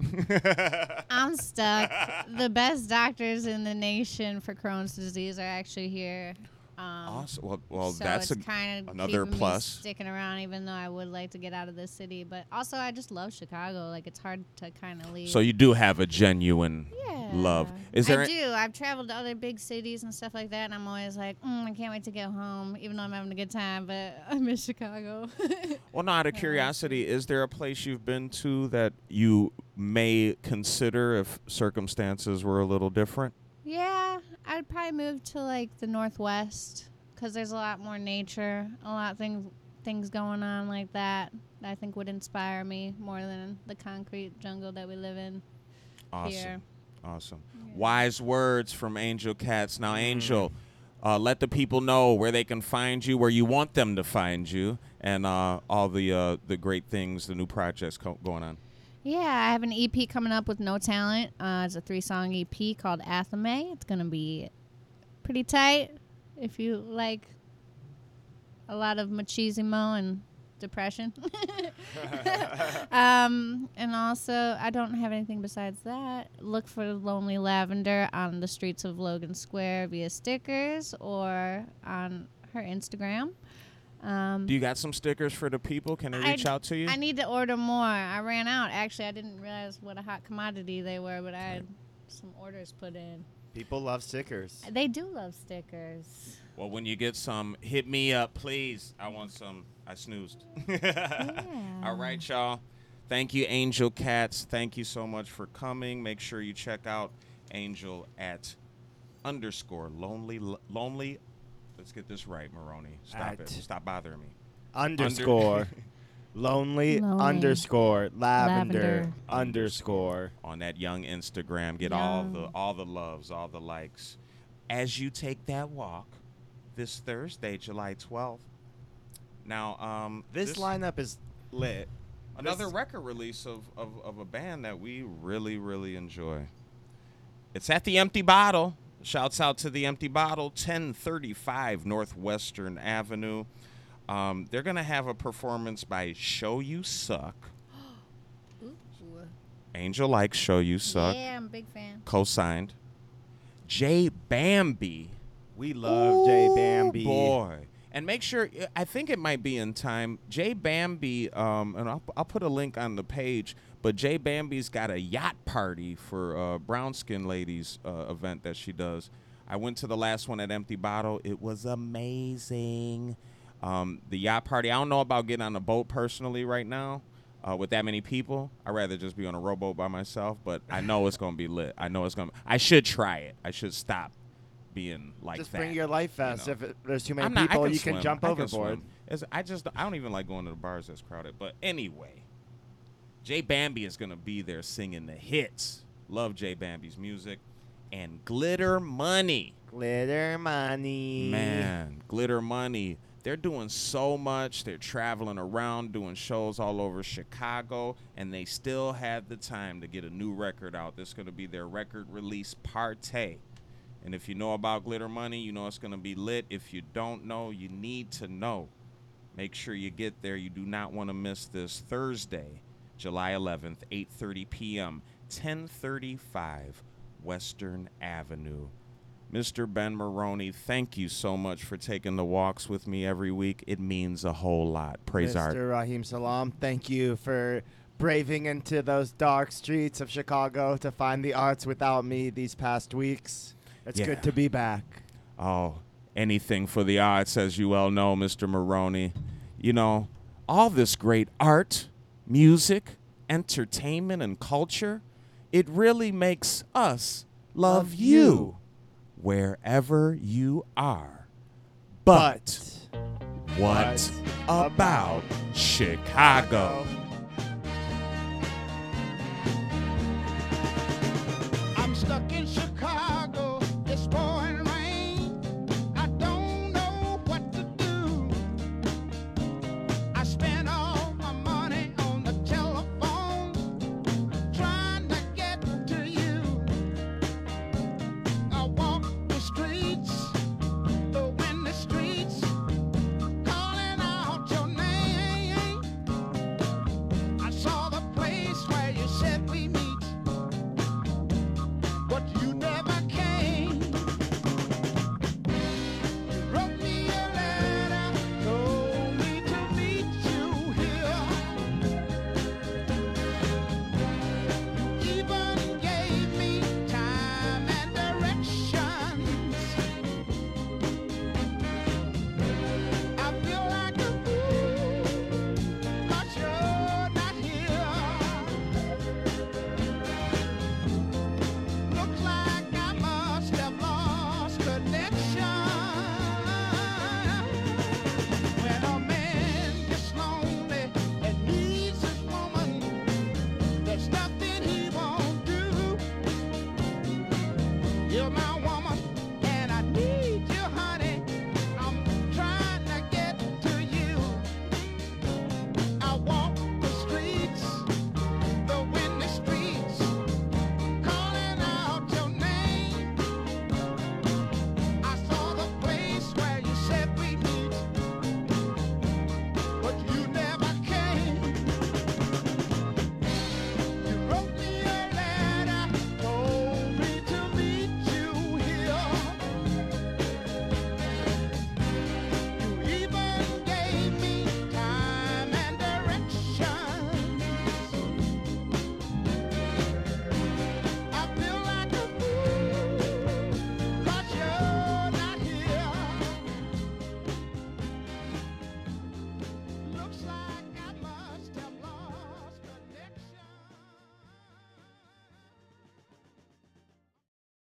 (laughs) I'm stuck. the best doctors in the nation for Crohn's disease are actually here. Um, Awesome. Well, well so that's kind of another plus. sticking around, even though I would like to get out of this city. But also, I just love Chicago. Like it's hard to kind of leave. So you do have a genuine love. Yeah. Is there I do. I've traveled to other big cities and stuff like that, and I'm always like, mm, I can't wait to get home, even though I'm having a good time. But (laughs) I miss Chicago. (laughs) Well, no, out of curiosity, is there a place you've been to that you may consider if circumstances were a little different? Yeah, I'd probably move to like the Northwest because there's a lot more nature, a lot of things things going on like that. that I think would inspire me more than the concrete jungle that we live in Awesome. here. Awesome. Wise words from Angel Cats. Now, Angel, uh, let the people know where they can find you, where you want them to find you, and uh, all the uh, the great things, the new projects co- going on. Yeah, I have an EP coming up with No Talent. Uh, it's a three song EP called Athame. It's going to be pretty tight if you like a lot of machismo and depression. (laughs) um, and also, I don't have anything besides that. Look for Lonely Lavender on the streets of Logan Square via stickers or on her Instagram. Um, Do you got some stickers for the people? Can they I reach d- out to you? I need to order more. I ran out. Actually, I didn't realize what a hot commodity they were, but I had some orders put in. People love stickers. They do love stickers. Well, when you get some, hit me up, please. I want some. I snoozed. (laughs) All right, y'all. Thank you, Angel Cats. Thank you so much for coming. Make sure you check out Angel at underscore lonely lonely. Let's get this right, Maroney. Stop it. Stop bothering me. Underscore. (laughs) Lonely, Lonely. underscore lavender, Lavender. underscore. on that young Instagram. Get all the all the loves, all the likes. As you take that walk this Thursday, July 12th. Now, um, This, lineup is lit. another this- record release of, of, of a band that we really, really enjoy. It's at the Empty Bottle. Shouts out to the Empty Bottle, 1035 North Western Avenue. Um, they're going to have a performance by Show You Suck. (gasps) Angel likes Show You Suck. Yeah, I'm a big fan. Co-signed. Jay Bambi. We love Jay Bambi. Boy. And make sure, I think it might be in time. Jay Bambi, um, and I'll, I'll put a link on the page, but Jay Bambi's got a yacht party for uh, Brown Skin Ladies uh, event that she does. I went to the last one at Empty Bottle. It was amazing. Um, the yacht party, I don't know about getting on a boat personally right now uh, with that many people. I'd rather just be on a rowboat by myself, but I know it's going to be lit. I know it's going to, I should try it. I should stop being like Just that. Just bring your life vest. know. If it, there's too many not- people, can you can jump I overboard. swim. It's- I just I don't even like going to the bars that's crowded. But anyway, Jay Bambi is gonna be there singing the hits. Love Jay Bambi's music and Glitter Money. Glitter money. Man, Glitter Money. They're doing so much. They're traveling around doing shows all over Chicago, and they still have the time to get a new record out. This is going to be their record release party. And if you know about Glitter Money, you know it's going to be lit. If you don't know, you need to know. Make sure you get there. You do not want to miss this Thursday, July 11th, 8:30 p.m., 1035 Western Avenue. Mr. Ben Maroney, thank you so much for taking the walks with me every week. It means a whole lot. Praise Mr. art. Raheem Salam, thank you for braving into those dark streets of Chicago to find the arts without me these past weeks. It's Yeah. good to be back. Oh, anything for the arts, as you well know, Mr. Maroney. You know, all this great art, music, entertainment, and culture, it really makes us love, Love you. you. wherever you are. But, what about Chicago? I'm stuck in Chicago.